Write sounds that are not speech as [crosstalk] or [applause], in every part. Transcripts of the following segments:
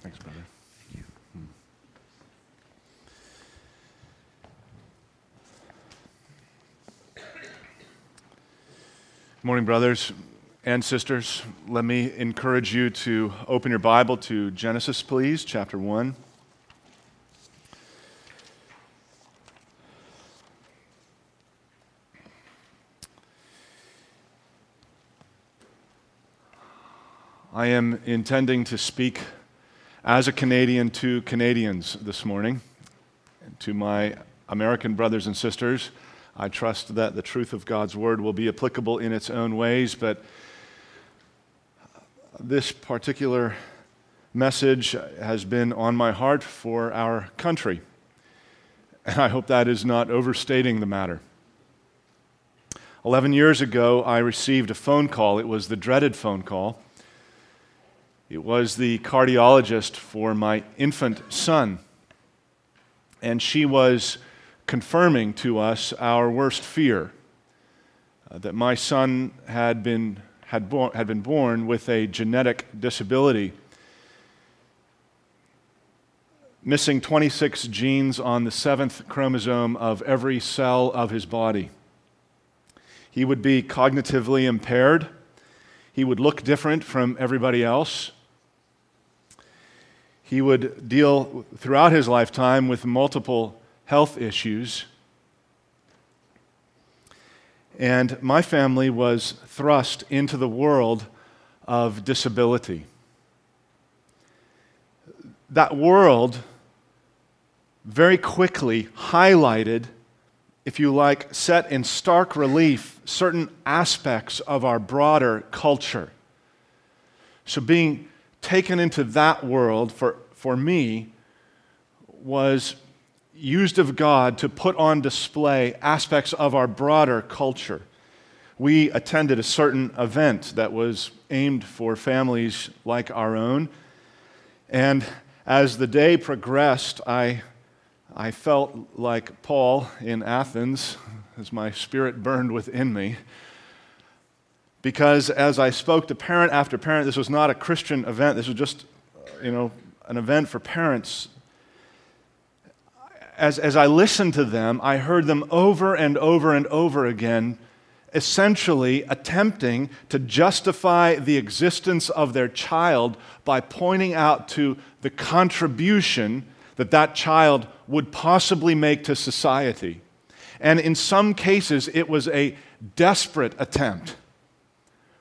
Thanks, brother. Hmm. Morning, brothers and sisters. Let me encourage you to open your Bible to Genesis, please, chapter 1. I am intending to speak as a Canadian to Canadians this morning. And to my American brothers and sisters, I trust that the truth of God's word will be applicable in its own ways, but this particular message has been on my heart for our country. And I hope that is not overstating the matter. Eleven years ago, I received a phone call. It was the dreaded phone call it was the cardiologist for my infant son. And she was confirming to us our worst fear uh, that my son had been, had, bo- had been born with a genetic disability, missing 26 genes on the seventh chromosome of every cell of his body. He would be cognitively impaired. He would look different from everybody else. He would deal throughout his lifetime with multiple health issues. And my family was thrust into the world of disability. That world very quickly highlighted, if you like, set in stark relief certain aspects of our broader culture. So, being taken into that world for, for me was used of God to put on display aspects of our broader culture. We attended a certain event that was aimed for families like our own. And as the day progressed, I, I felt like Paul in Athens as my spirit burned within me because as I spoke to parent after parent, this was not a Christian event. This was just, uh, you know, an event for parents. As, as I listened to them, I heard them over and over and over again, essentially attempting to justify the existence of their child by pointing out to the contribution that that child would possibly make to society. And in some cases, it was a desperate attempt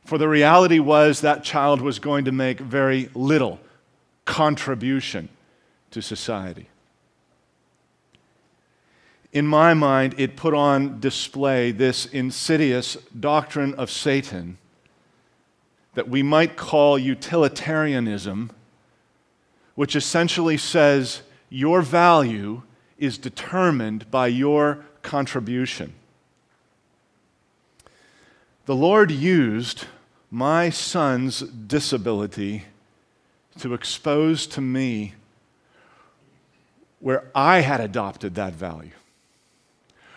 for the reality was that child was going to make very little contribution to society. In my mind, it put on display this insidious doctrine of Satan that we might call utilitarianism, which essentially says your value is determined by your contribution. The Lord used my son's disability to expose to me where I had adopted that value,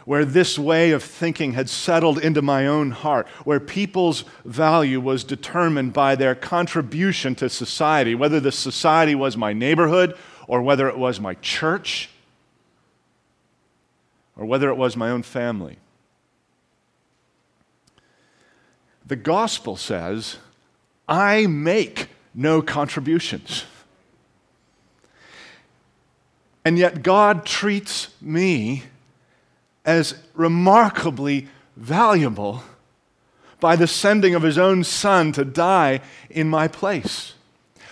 where this way of thinking had settled into my own heart, where people's value was determined by their contribution to society, whether the society was my neighborhood or whether it was my church or whether it was my own family. The gospel says, I make no contributions. And yet, God treats me as remarkably valuable by the sending of his own son to die in my place.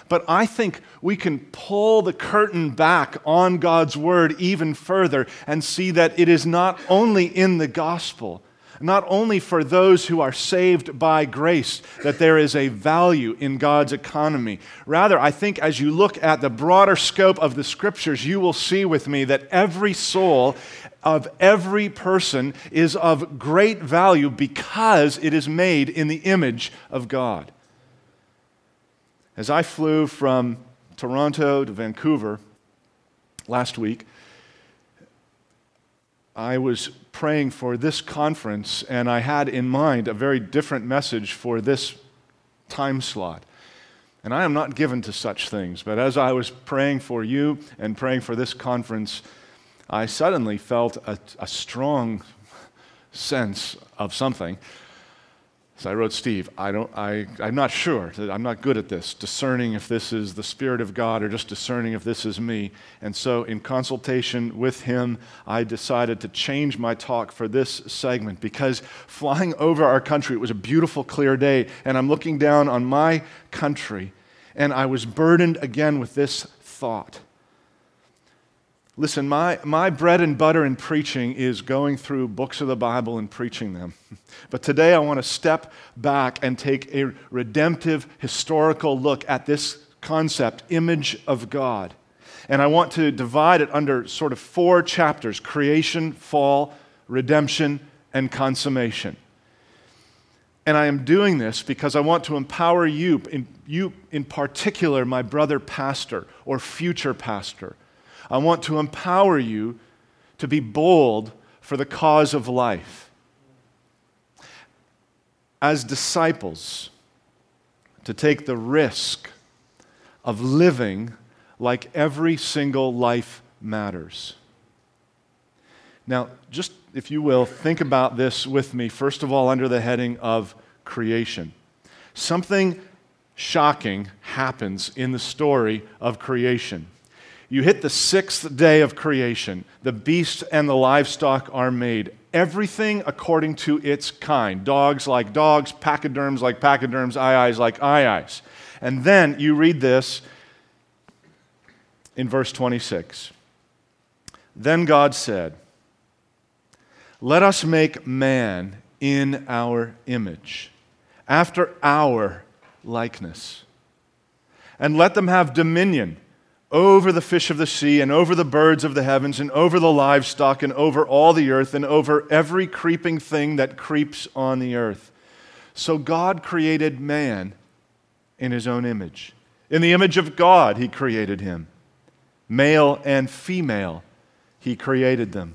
But I think we can pull the curtain back on God's word even further and see that it is not only in the gospel not only for those who are saved by grace, that there is a value in God's economy. Rather, I think as you look at the broader scope of the scriptures, you will see with me that every soul of every person is of great value because it is made in the image of God. As I flew from Toronto to Vancouver last week, I was praying for this conference, and I had in mind a very different message for this time slot. And I am not given to such things, but as I was praying for you and praying for this conference, I suddenly felt a, a strong sense of something so I wrote Steve, I don't, I, I'm not sure. I'm not good at this, discerning if this is the Spirit of God or just discerning if this is me. And so, in consultation with him, I decided to change my talk for this segment because flying over our country, it was a beautiful, clear day, and I'm looking down on my country, and I was burdened again with this thought Listen, my, my bread and butter in preaching is going through books of the Bible and preaching them. [laughs] But today I want to step back and take a redemptive historical look at this concept, image of God. And I want to divide it under sort of four chapters creation, fall, redemption, and consummation. And I am doing this because I want to empower you, in, you in particular, my brother pastor or future pastor I want to empower you to be bold for the cause of life. As disciples, to take the risk of living like every single life matters. Now, just if you will, think about this with me, first of all, under the heading of creation. Something shocking happens in the story of creation. You hit the sixth day of creation. The beast and the livestock are made. Everything according to its kind. Dogs like dogs, pachyderms like pachyderms, aye-ayes like aye-ayes. And then you read this in verse 26. Then God said, Let us make man in our image, after our likeness, and let them have dominion over the fish of the sea, and over the birds of the heavens, and over the livestock, and over all the earth, and over every creeping thing that creeps on the earth. So God created man in his own image. In the image of God, he created him. Male and female, he created them.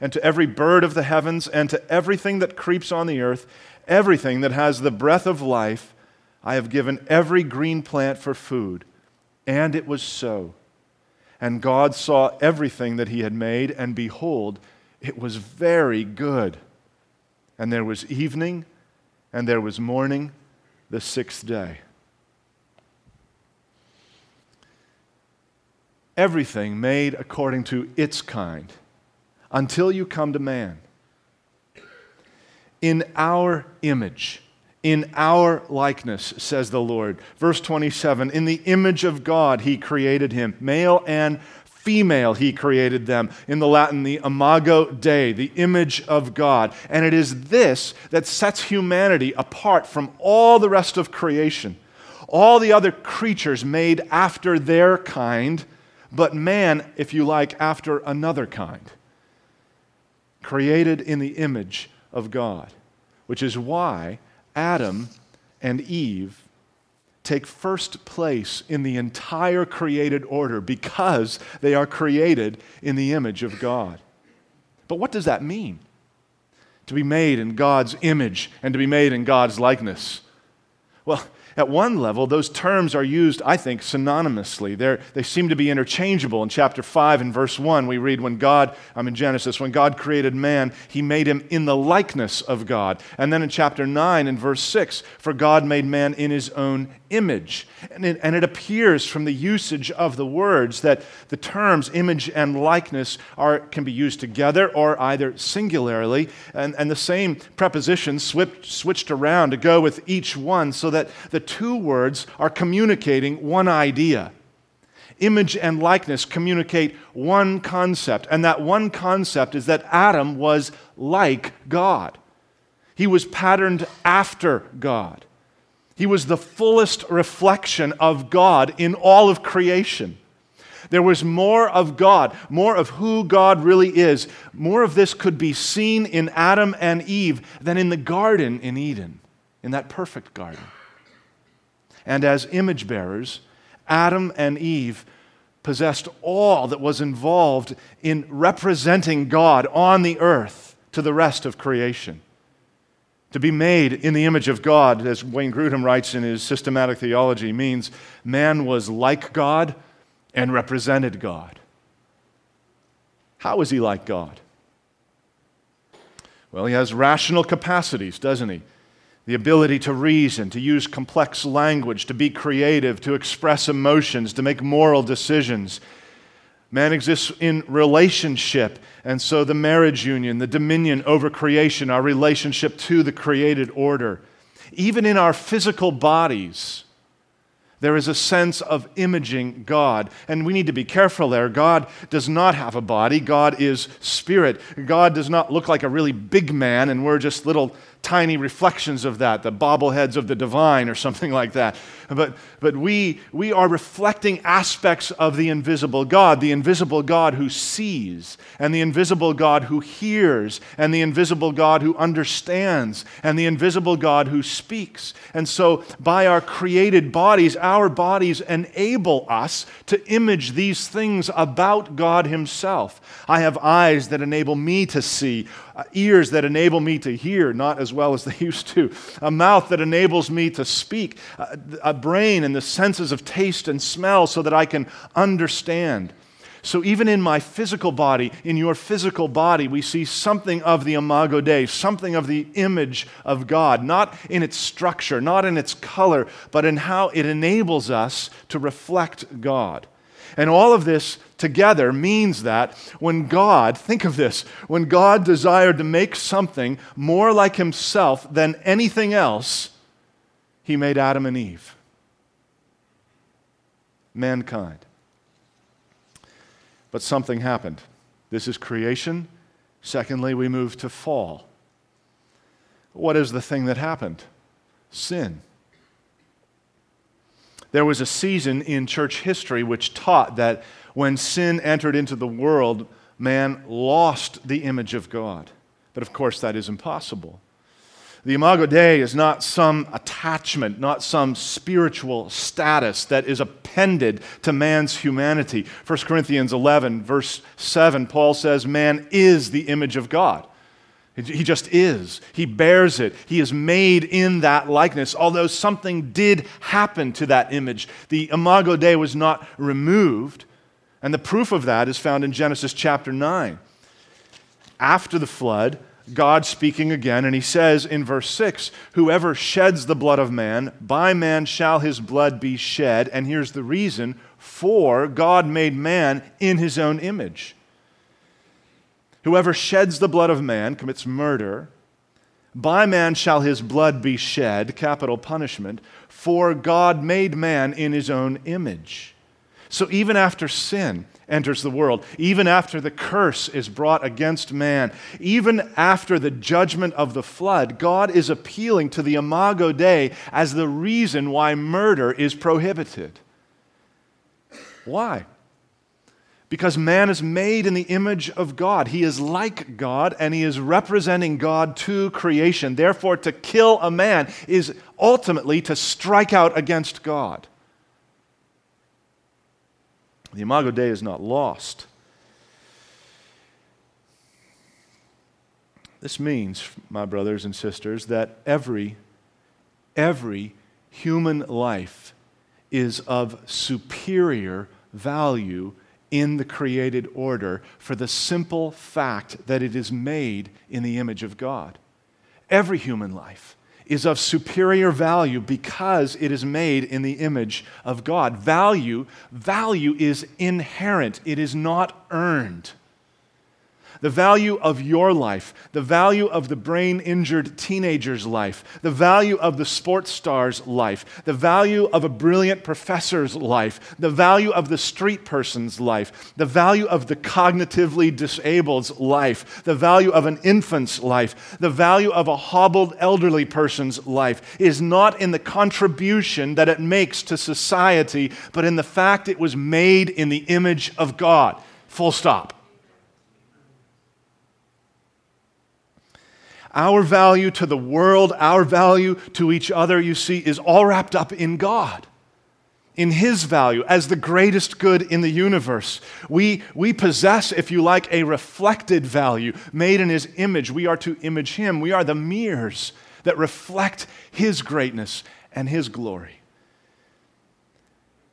and to every bird of the heavens, and to everything that creeps on the earth, everything that has the breath of life, I have given every green plant for food. And it was so. And God saw everything that he had made, and behold, it was very good. And there was evening, and there was morning, the sixth day. Everything made according to its kind until you come to man. In our image, in our likeness, says the Lord. Verse 27 In the image of God, he created him. Male and female, he created them. In the Latin, the imago Dei, the image of God. And it is this that sets humanity apart from all the rest of creation. All the other creatures made after their kind, but man, if you like, after another kind created in the image of God, which is why Adam and Eve take first place in the entire created order because they are created in the image of God. But what does that mean? To be made in God's image and to be made in God's likeness. Well, at one level, those terms are used, I think, synonymously. They're, they seem to be interchangeable. In chapter 5 and verse 1, we read, When God, I'm in Genesis, when God created man, he made him in the likeness of God. And then in chapter 9 and verse 6, For God made man in his own image. And it, and it appears from the usage of the words that the terms image and likeness are, can be used together or either singularly, and, and the same prepositions switched, switched around to go with each one so that the two words are communicating one idea. Image and likeness communicate one concept, and that one concept is that Adam was like God. He was patterned after God. He was the fullest reflection of God in all of creation. There was more of God, more of who God really is. More of this could be seen in Adam and Eve than in the garden in Eden, in that perfect garden. And as image bearers, Adam and Eve possessed all that was involved in representing God on the earth to the rest of creation. To be made in the image of God, as Wayne Grudem writes in his systematic theology, means man was like God and represented God. How is he like God? Well, he has rational capacities, doesn't he? The ability to reason, to use complex language, to be creative, to express emotions, to make moral decisions. Man exists in relationship, and so the marriage union, the dominion over creation, our relationship to the created order. Even in our physical bodies, there is a sense of imaging God. And we need to be careful there. God does not have a body, God is spirit. God does not look like a really big man, and we're just little tiny reflections of that, the bobbleheads of the divine or something like that. But, but we, we are reflecting aspects of the invisible God, the invisible God who sees, and the invisible God who hears, and the invisible God who understands, and the invisible God who speaks. And so, by our created bodies, our bodies enable us to image these things about God Himself. I have eyes that enable me to see, ears that enable me to hear, not as well as they [laughs] used to, a mouth that enables me to speak, uh, a brain and the senses of taste and smell so that I can understand. So, even in my physical body, in your physical body, we see something of the imago Dei, something of the image of God, not in its structure, not in its color, but in how it enables us to reflect God. And all of this together means that when God, think of this, when God desired to make something more like himself than anything else, he made Adam and Eve mankind. But something happened. This is creation. Secondly, we move to fall. What is the thing that happened? Sin. There was a season in church history which taught that when sin entered into the world, man lost the image of God. But of course, that is impossible. The Imago Dei is not some attachment, not some spiritual status that is appended to man's humanity. 1 Corinthians 11, verse 7, Paul says, Man is the image of God. He just is. He bears it. He is made in that likeness, although something did happen to that image. The Imago Dei was not removed, and the proof of that is found in Genesis chapter 9. After the flood, God speaking again, and he says in verse 6 Whoever sheds the blood of man, by man shall his blood be shed. And here's the reason for God made man in his own image. Whoever sheds the blood of man commits murder. By man shall his blood be shed, capital punishment, for God made man in his own image. So even after sin, enters the world, even after the curse is brought against man, even after the judgment of the flood, God is appealing to the Imago Dei as the reason why murder is prohibited. Why? Because man is made in the image of God. He is like God and he is representing God to creation. Therefore, to kill a man is ultimately to strike out against God. The Imago Dei is not lost. This means, my brothers and sisters, that every, every human life is of superior value in the created order for the simple fact that it is made in the image of God. Every human life is of superior value because it is made in the image of God. Value, value is inherent, it is not earned. The value of your life, the value of the brain injured teenager's life, the value of the sports star's life, the value of a brilliant professor's life, the value of the street person's life, the value of the cognitively disabled's life, the value of an infant's life, the value of a hobbled elderly person's life is not in the contribution that it makes to society, but in the fact it was made in the image of God. Full stop. Our value to the world, our value to each other, you see, is all wrapped up in God, in His value as the greatest good in the universe. We, we possess, if you like, a reflected value made in His image. We are to image Him. We are the mirrors that reflect His greatness and His glory.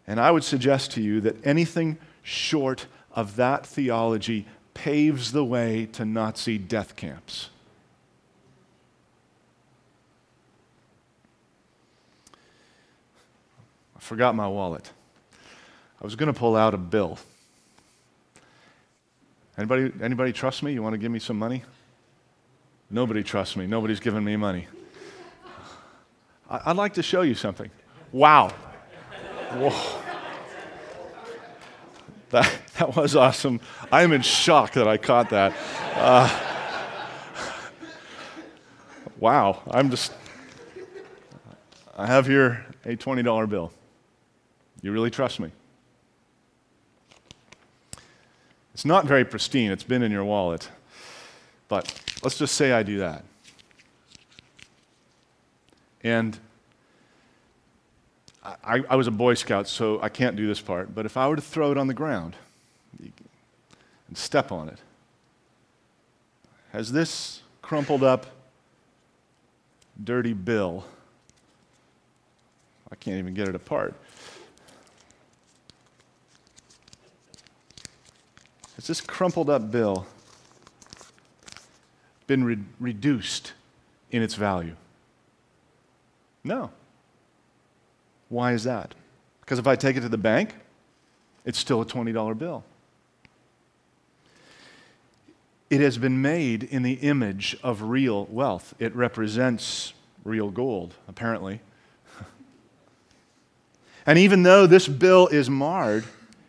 And I would suggest to you that anything short of that theology paves the way to Nazi death camps. Forgot my wallet. I was going to pull out a bill. Anybody, anybody trust me? You want to give me some money? Nobody trusts me. Nobody's giving me money. I'd like to show you something. Wow. Whoa. That, that was awesome. I am in shock that I caught that. Uh, wow. I'm just, I have here a $20 bill. You really trust me? It's not very pristine, it's been in your wallet. But let's just say I do that. And I, I, was a Boy Scout, so I can't do this part, but if I were to throw it on the ground and step on it, has this crumpled up, dirty bill, I can't even get it apart, Has this crumpled up bill been re- reduced in its value? No. Why is that? Because if I take it to the bank, it's still a $20 bill. It has been made in the image of real wealth. It represents real gold, apparently. [laughs] and even though this bill is marred,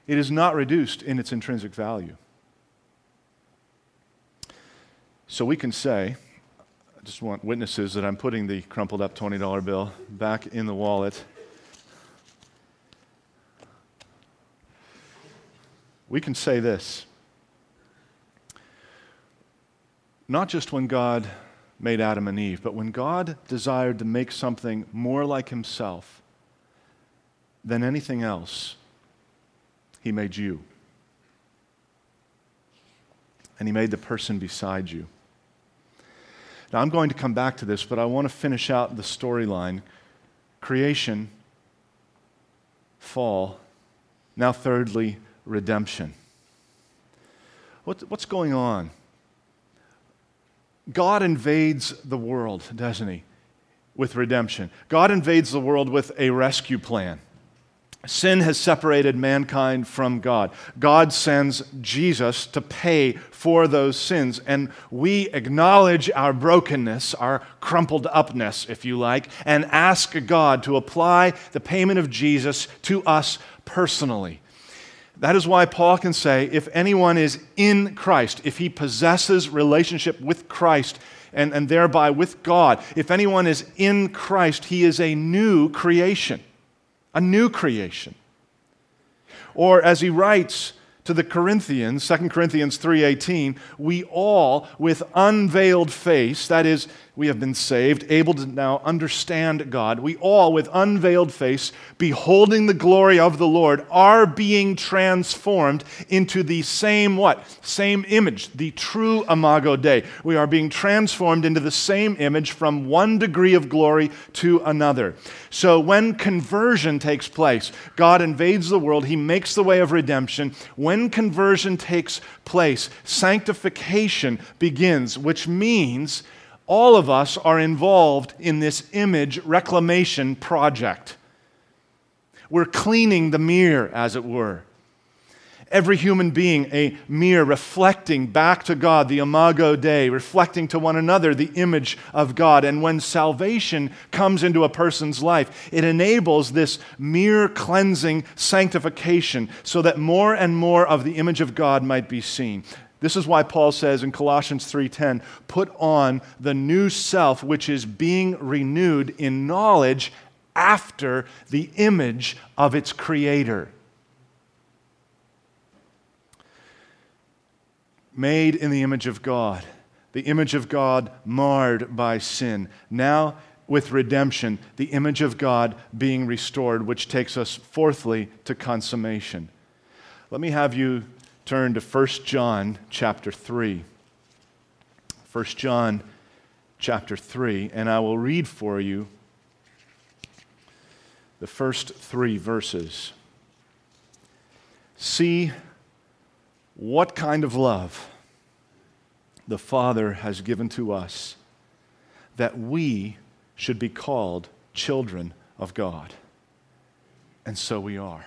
it is not reduced in its intrinsic value. So we can say, I just want witnesses that I'm putting the crumpled up $20 bill back in the wallet. We can say this. Not just when God made Adam and Eve, but when God desired to make something more like himself than anything else, he made you. And He made the person beside you. Now, I'm going to come back to this, but I want to finish out the storyline creation, fall, now, thirdly, redemption. What, what's going on? God invades the world, doesn't He, with redemption. God invades the world with a rescue plan. Sin has separated mankind from God. God sends Jesus to pay for those sins, and we acknowledge our brokenness, our crumpled upness, if you like, and ask God to apply the payment of Jesus to us personally. That is why Paul can say if anyone is in Christ, if he possesses relationship with Christ, and, and thereby with God, if anyone is in Christ, he is a new creation a new creation. Or as he writes to the Corinthians, 2 Corinthians 3:18, we all with unveiled face, that is we have been saved, able to now understand God. We all, with unveiled face, beholding the glory of the Lord, are being transformed into the same what? Same image, the true Imago Dei. We are being transformed into the same image from one degree of glory to another. So when conversion takes place, God invades the world, He makes the way of redemption. When conversion takes place, sanctification begins, which means all of us are involved in this image reclamation project. We're cleaning the mirror, as it were. Every human being a mirror reflecting back to God, the imago Dei, reflecting to one another the image of God. And when salvation comes into a person's life, it enables this mirror cleansing sanctification so that more and more of the image of God might be seen. This is why Paul says in Colossians 3:10, "Put on the new self which is being renewed in knowledge after the image of its creator." made in the image of God, the image of God marred by sin. Now, with redemption, the image of God being restored, which takes us, fourthly, to consummation. Let me have you turn to 1 John chapter 3. 1 John chapter 3, and I will read for you the first three verses. See what kind of love the Father has given to us that we should be called children of God. And so we are.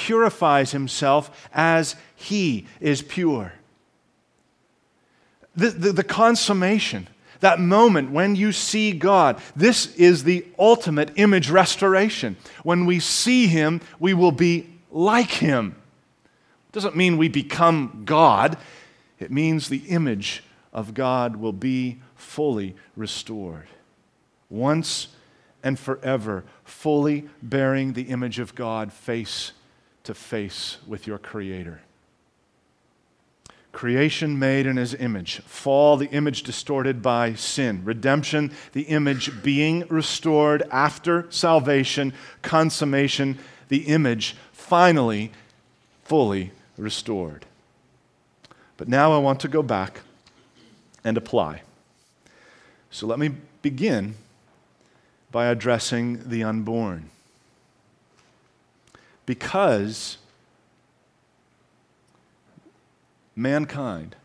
purifies himself as he is pure. The, the, the, consummation, that moment when you see God, this is the ultimate image restoration. When we see him, we will be like him. Doesn't mean we become God, it means the image of God will be fully restored. Once and forever, fully bearing the image of God face to face with your Creator. Creation made in His image, fall, the image distorted by sin, redemption, the image being restored after salvation, consummation, the image finally fully restored. But now I want to go back and apply. So let me begin by addressing the unborn. Because mankind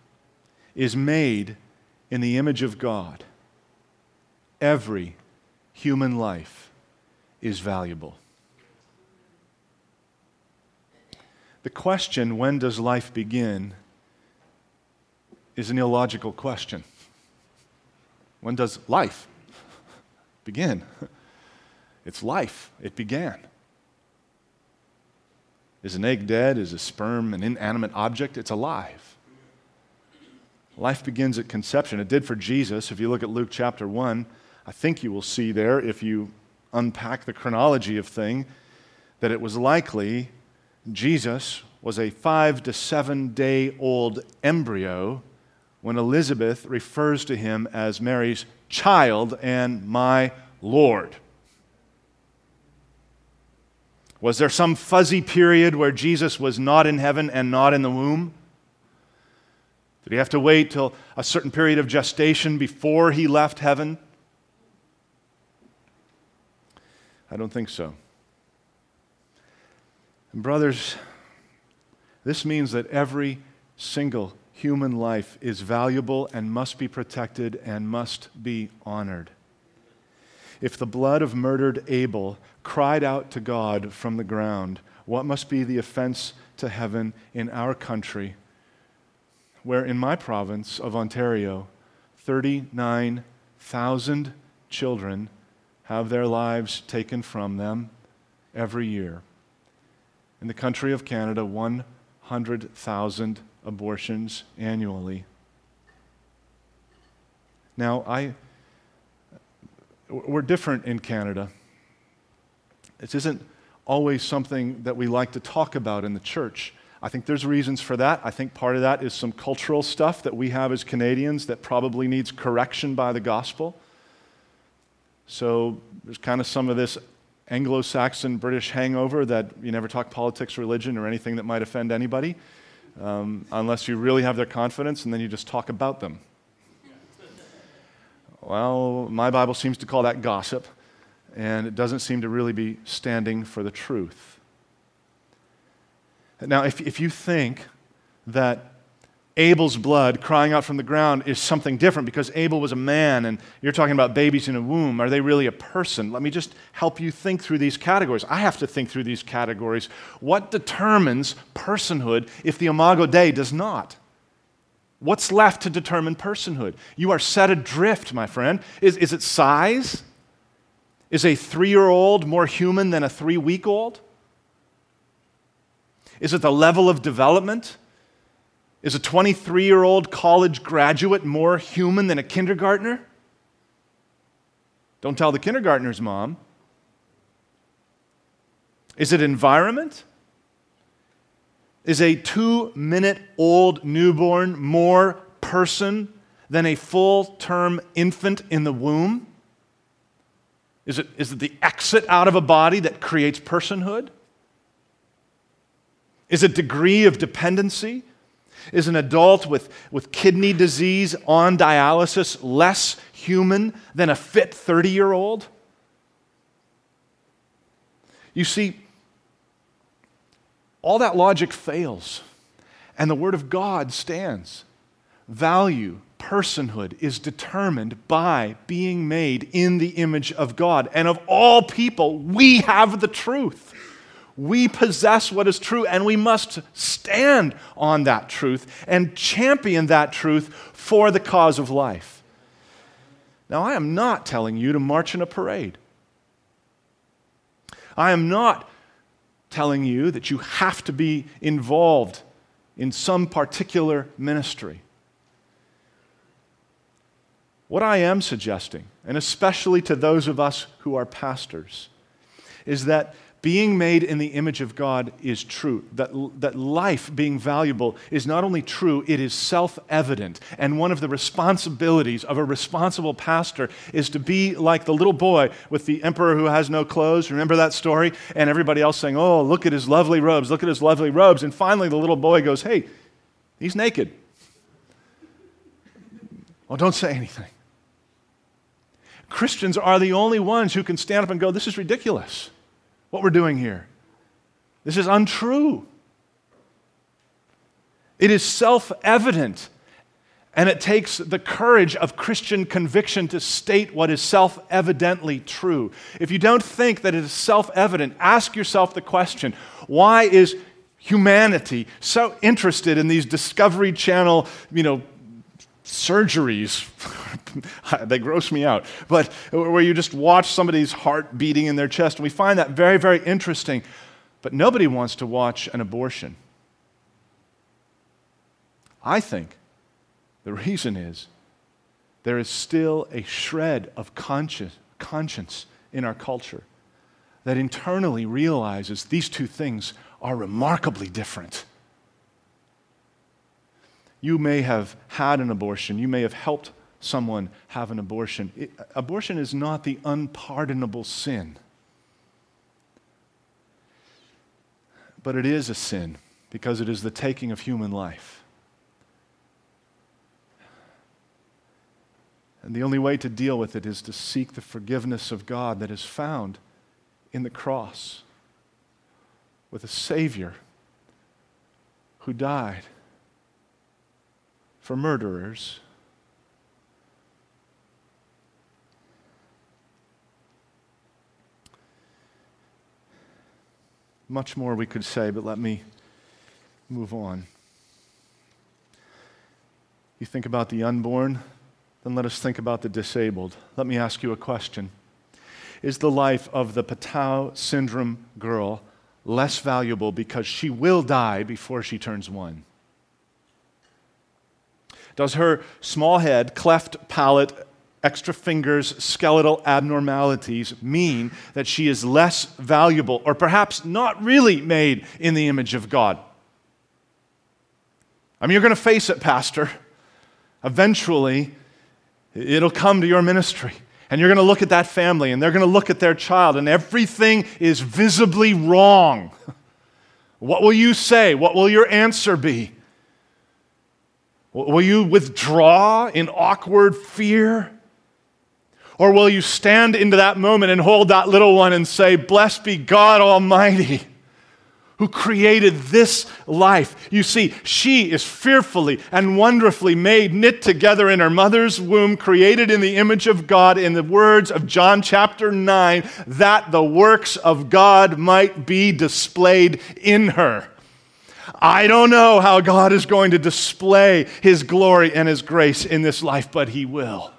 is made in the image of God, every human life is valuable. The question, when does life begin, is an illogical question. When does life [laughs] begin? [laughs] It's life. It began. Is an egg dead? Is a sperm an inanimate object? It's alive. Life begins at conception. It did for Jesus. If you look at Luke chapter 1, I think you will see there, if you unpack the chronology of thing, that it was likely Jesus was a five to seven day old embryo when Elizabeth refers to him as Mary's child and my Lord. Was there some fuzzy period where Jesus was not in heaven and not in the womb? Did he have to wait till a certain period of gestation before he left heaven? I don't think so. And brothers, this means that every single human life is valuable and must be protected and must be honored. If the blood of murdered Abel cried out to God from the ground, what must be the offense to heaven in our country, where in my province of Ontario, 39,000 children have their lives taken from them every year? in the country of Canada 100,000 abortions annually. Now, I, we're different in Canada. This isn't always something that we like to talk about in the church. I think there's reasons for that. I think part of that is some cultural stuff that we have as Canadians that probably needs correction by the gospel. So there's kind of some of this Anglo Saxon British hangover that you never talk politics, religion, or anything that might offend anybody, um, unless you really have their confidence and then you just talk about them. Well, my Bible seems to call that gossip, and it doesn't seem to really be standing for the truth. Now, if, if you think that Abel's blood crying out from the ground is something different because Abel was a man and you're talking about babies in a womb. Are they really a person? Let me just help you think through these categories. I have to think through these categories. What determines personhood if the Imago Dei does not? What's left to determine personhood? You are set adrift, my friend. Is, is it size? Is a three year old more human than a three week old? Is it the level of development? Is a 23 year old college graduate more human than a kindergartner? Don't tell the kindergartner's mom. Is it environment? Is a two minute old newborn more person than a full term infant in the womb? Is it, is it the exit out of a body that creates personhood? Is it degree of dependency? Is an adult with, with kidney disease on dialysis less human than a fit 30 year old? You see, all that logic fails, and the Word of God stands. Value, personhood is determined by being made in the image of God. And of all people, we have the truth. We possess what is true, and we must stand on that truth and champion that truth for the cause of life. Now, I am not telling you to march in a parade. I am not telling you that you have to be involved in some particular ministry. What I am suggesting, and especially to those of us who are pastors, is that being made in the image of God is true. That, that life being valuable is not only true, it is self evident. And one of the responsibilities of a responsible pastor is to be like the little boy with the emperor who has no clothes. Remember that story? And everybody else saying, Oh, look at his lovely robes, look at his lovely robes. And finally, the little boy goes, Hey, he's naked. Well, don't say anything. Christians are the only ones who can stand up and go, This is ridiculous what we're doing here. This is untrue. It is self evident, and it takes the courage of Christian conviction to state what is self evidently true. If you don't think that it is self evident, ask yourself the question why is humanity so interested in these Discovery Channel, you know, surgeries. [laughs] they gross me out. But where you just watch somebody's heart beating in their chest. And we find that very, very interesting. But nobody wants to watch an abortion. I think the reason is there is still a shred of conscience, conscience in our culture that internally realizes these two things are remarkably different. You may have had an abortion, you may have helped someone have an abortion. It, abortion is not the unpardonable sin, but it is a sin because it is the taking of human life. And the only way to deal with it is to seek the forgiveness of God that is found in the cross with a Savior who died for murderers. Much more we could say, but let me move on. You think about the unborn, then let us think about the disabled. Let me ask you a question Is the life of the Patau syndrome girl less valuable because she will die before she turns one? Does her small head, cleft palate, extra fingers, skeletal abnormalities mean that she is less valuable or perhaps not really made in the image of God? I mean, you're going to face it, Pastor. Eventually, it'll come to your ministry. And you're going to look at that family and they're going to look at their child, and everything is visibly wrong. [laughs] What will you say? What will your answer be? Will you withdraw in awkward fear? Or will you stand into that moment and hold that little one and say, Blessed be God Almighty? [laughs] who created this life. You see, she is fearfully and wonderfully made, knit together in her mother's womb, created in the image of God, in the words of John chapter 9, that the works of God might be displayed in her. I don't know how God is going to display his glory and his grace in this life, but he will.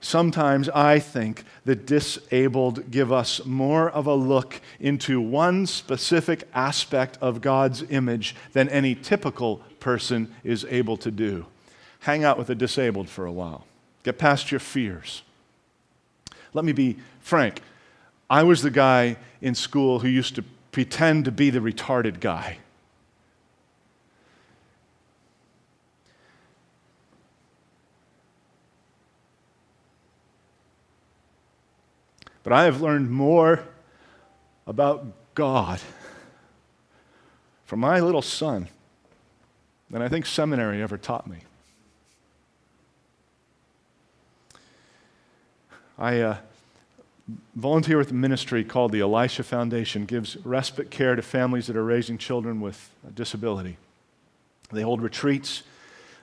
Sometimes I think the disabled give us more of a look into one specific aspect of God's image than any typical person is able to do. Hang out with the disabled for a while, get past your fears. Let me be frank. I was the guy in school who used to pretend to be the retarded guy. But I have learned more about God from my little son than I think seminary ever taught me. I uh, volunteer with a ministry called the Elisha Foundation, gives respite care to families that are raising children with a disability. They hold retreats,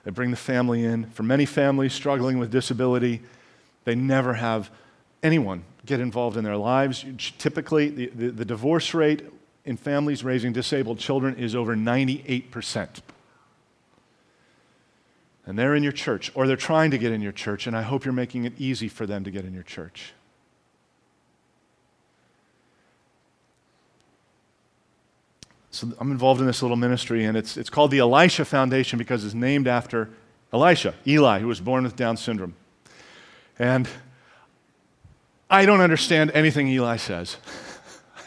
they bring the family in. For many families struggling with disability, they never have anyone get involved in their lives. Typically, the, the, the divorce rate in families raising disabled children is over 98%. And they're in your church, or they're trying to get in your church, and I hope you're making it easy for them to get in your church. So I'm involved in this little ministry, and it's, it's called the Elisha Foundation because it's named after Elisha, Eli, who was born with Down syndrome. And I don't understand anything Eli says. [laughs]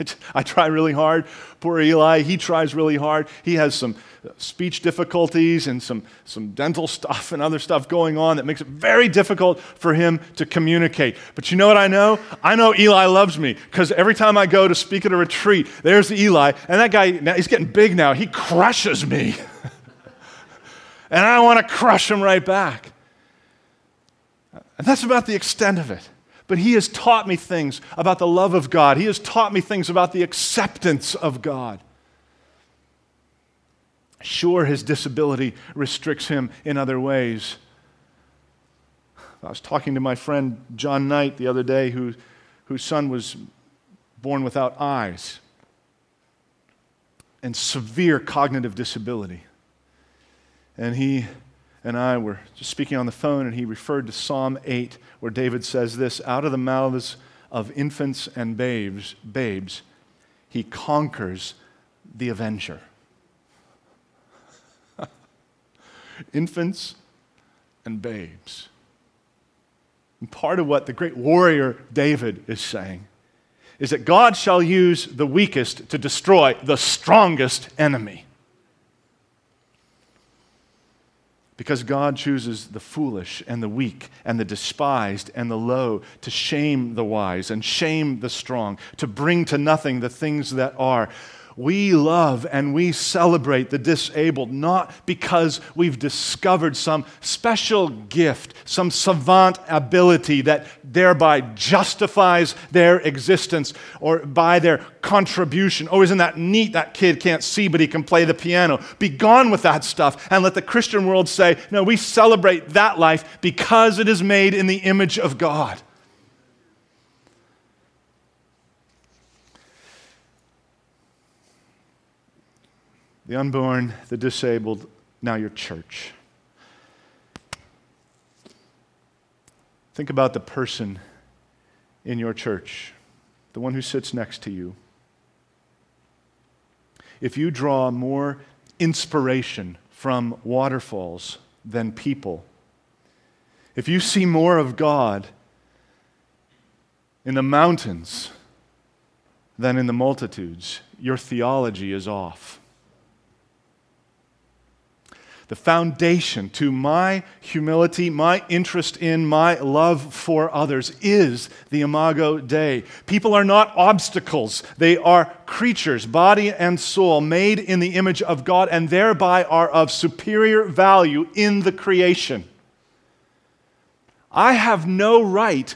[laughs] I try really hard. Poor Eli, he tries really hard. He has some uh, speech difficulties and some, some dental [laughs] stuff and other stuff going on that makes it very difficult for him to communicate. But you know what I know? I know Eli loves me because every time I go to speak at a retreat, there's Eli, and that guy, now, he's getting big now. He crushes me. [laughs] and I want to crush him right back. And that's about the extent of it. But he has taught me things about the love of God. He has taught me things about the acceptance of God. Sure, his disability restricts him in other ways. I was talking to my friend John Knight the other day, who, whose son was born without eyes and severe cognitive disability. And he and I were just speaking on the phone, and he referred to Psalm 8, where David says this Out of the mouths of infants and babes, babes he conquers the avenger. [laughs] infants and babes. And part of what the great warrior David is saying is that God shall use the weakest to destroy the strongest enemy. Because God chooses the foolish and the weak and the despised and the low to shame the wise and shame the strong, to bring to nothing the things that are we love and we celebrate the disabled not because we've discovered some special gift, some savant ability that thereby justifies their existence or by their contribution. Oh, isn't that neat? That kid can't see, but he can play the piano. Be gone with that stuff and let the Christian world say, no, we celebrate that life because it is made in the image of God. The unborn, the disabled, now your church. Think about the person in your church, the one who sits next to you. If you draw more inspiration from waterfalls than people, if you see more of God in the mountains than in the multitudes, your theology is off. The foundation to my humility, my interest in, my love for others is the Imago Dei. People are not obstacles, they are creatures, body and soul, made in the image of God and thereby are of superior value in the creation. I have no right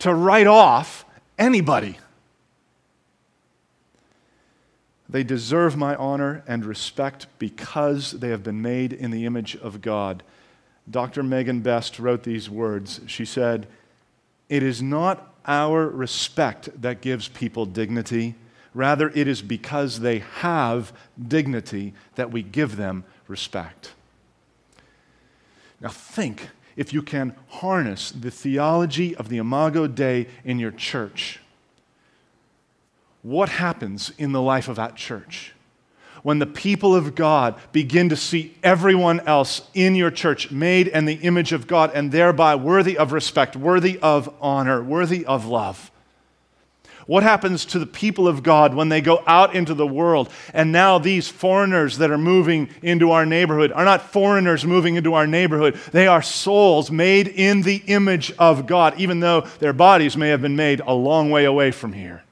to write off anybody. They deserve my honor and respect because they have been made in the image of God. Dr. Megan Best wrote these words. She said, It is not our respect that gives people dignity. Rather, it is because they have dignity that we give them respect. Now, think if you can harness the theology of the Imago Dei in your church what happens in the life of that church? When the people of God begin to see everyone else in your church made in the image of God and thereby worthy of respect, worthy of honor, worthy of love. What happens to the people of God when they go out into the world and now these foreigners that are moving into our neighborhood are not foreigners moving into our neighborhood. They are souls made in the image of God, even though their bodies may have been made a long way away from here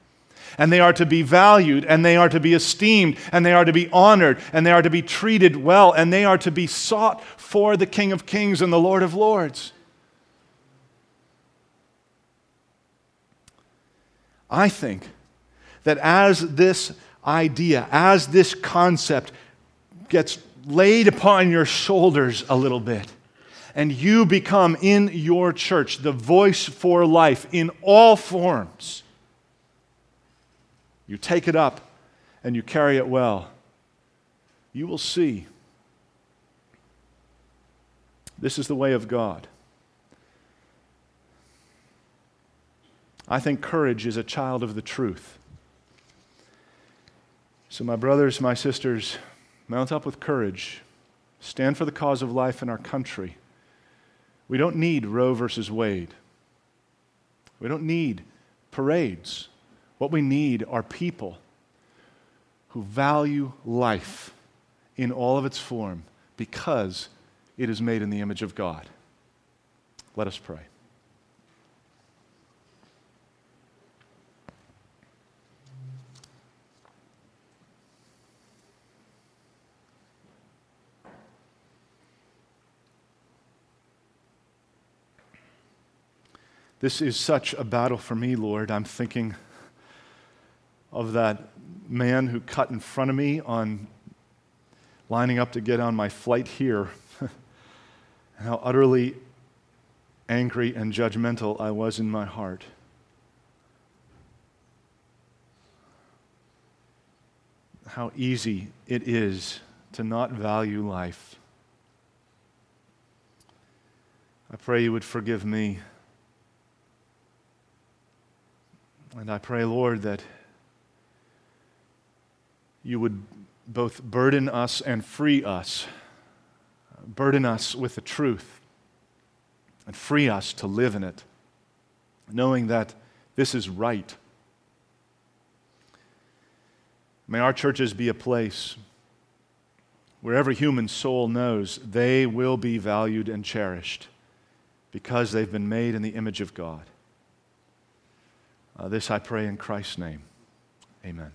and they are to be valued, and they are to be esteemed, and they are to be honored, and they are to be treated well, and they are to be sought for the King of Kings and the Lord of Lords. I think that as this idea, as this concept gets laid upon your shoulders a little bit, and you become in your church the voice for life in all forms you take it up and you carry it well, you will see this is the way of God. I think courage is a child of the truth. So, my brothers, my sisters, mount up with courage. Stand for the cause of life in our country. We don't need Roe versus Wade. We don't need parades. What we need are people who value life in all of its form because it is made in the image of God. Let us pray. This is such a battle for me, Lord. I'm thinking of that man who cut in front of me on lining up to get on my flight here, and [laughs] how utterly angry and judgmental I was in my heart. How easy it is to not value life. I pray you would forgive me. And I pray, Lord, that you would both burden us and free us. Burden us with the truth and free us to live in it, knowing that this is right. May our churches be a place where every human soul knows they will be valued and cherished because they've been made in the image of God. Uh, this I pray in Christ's name. Amen.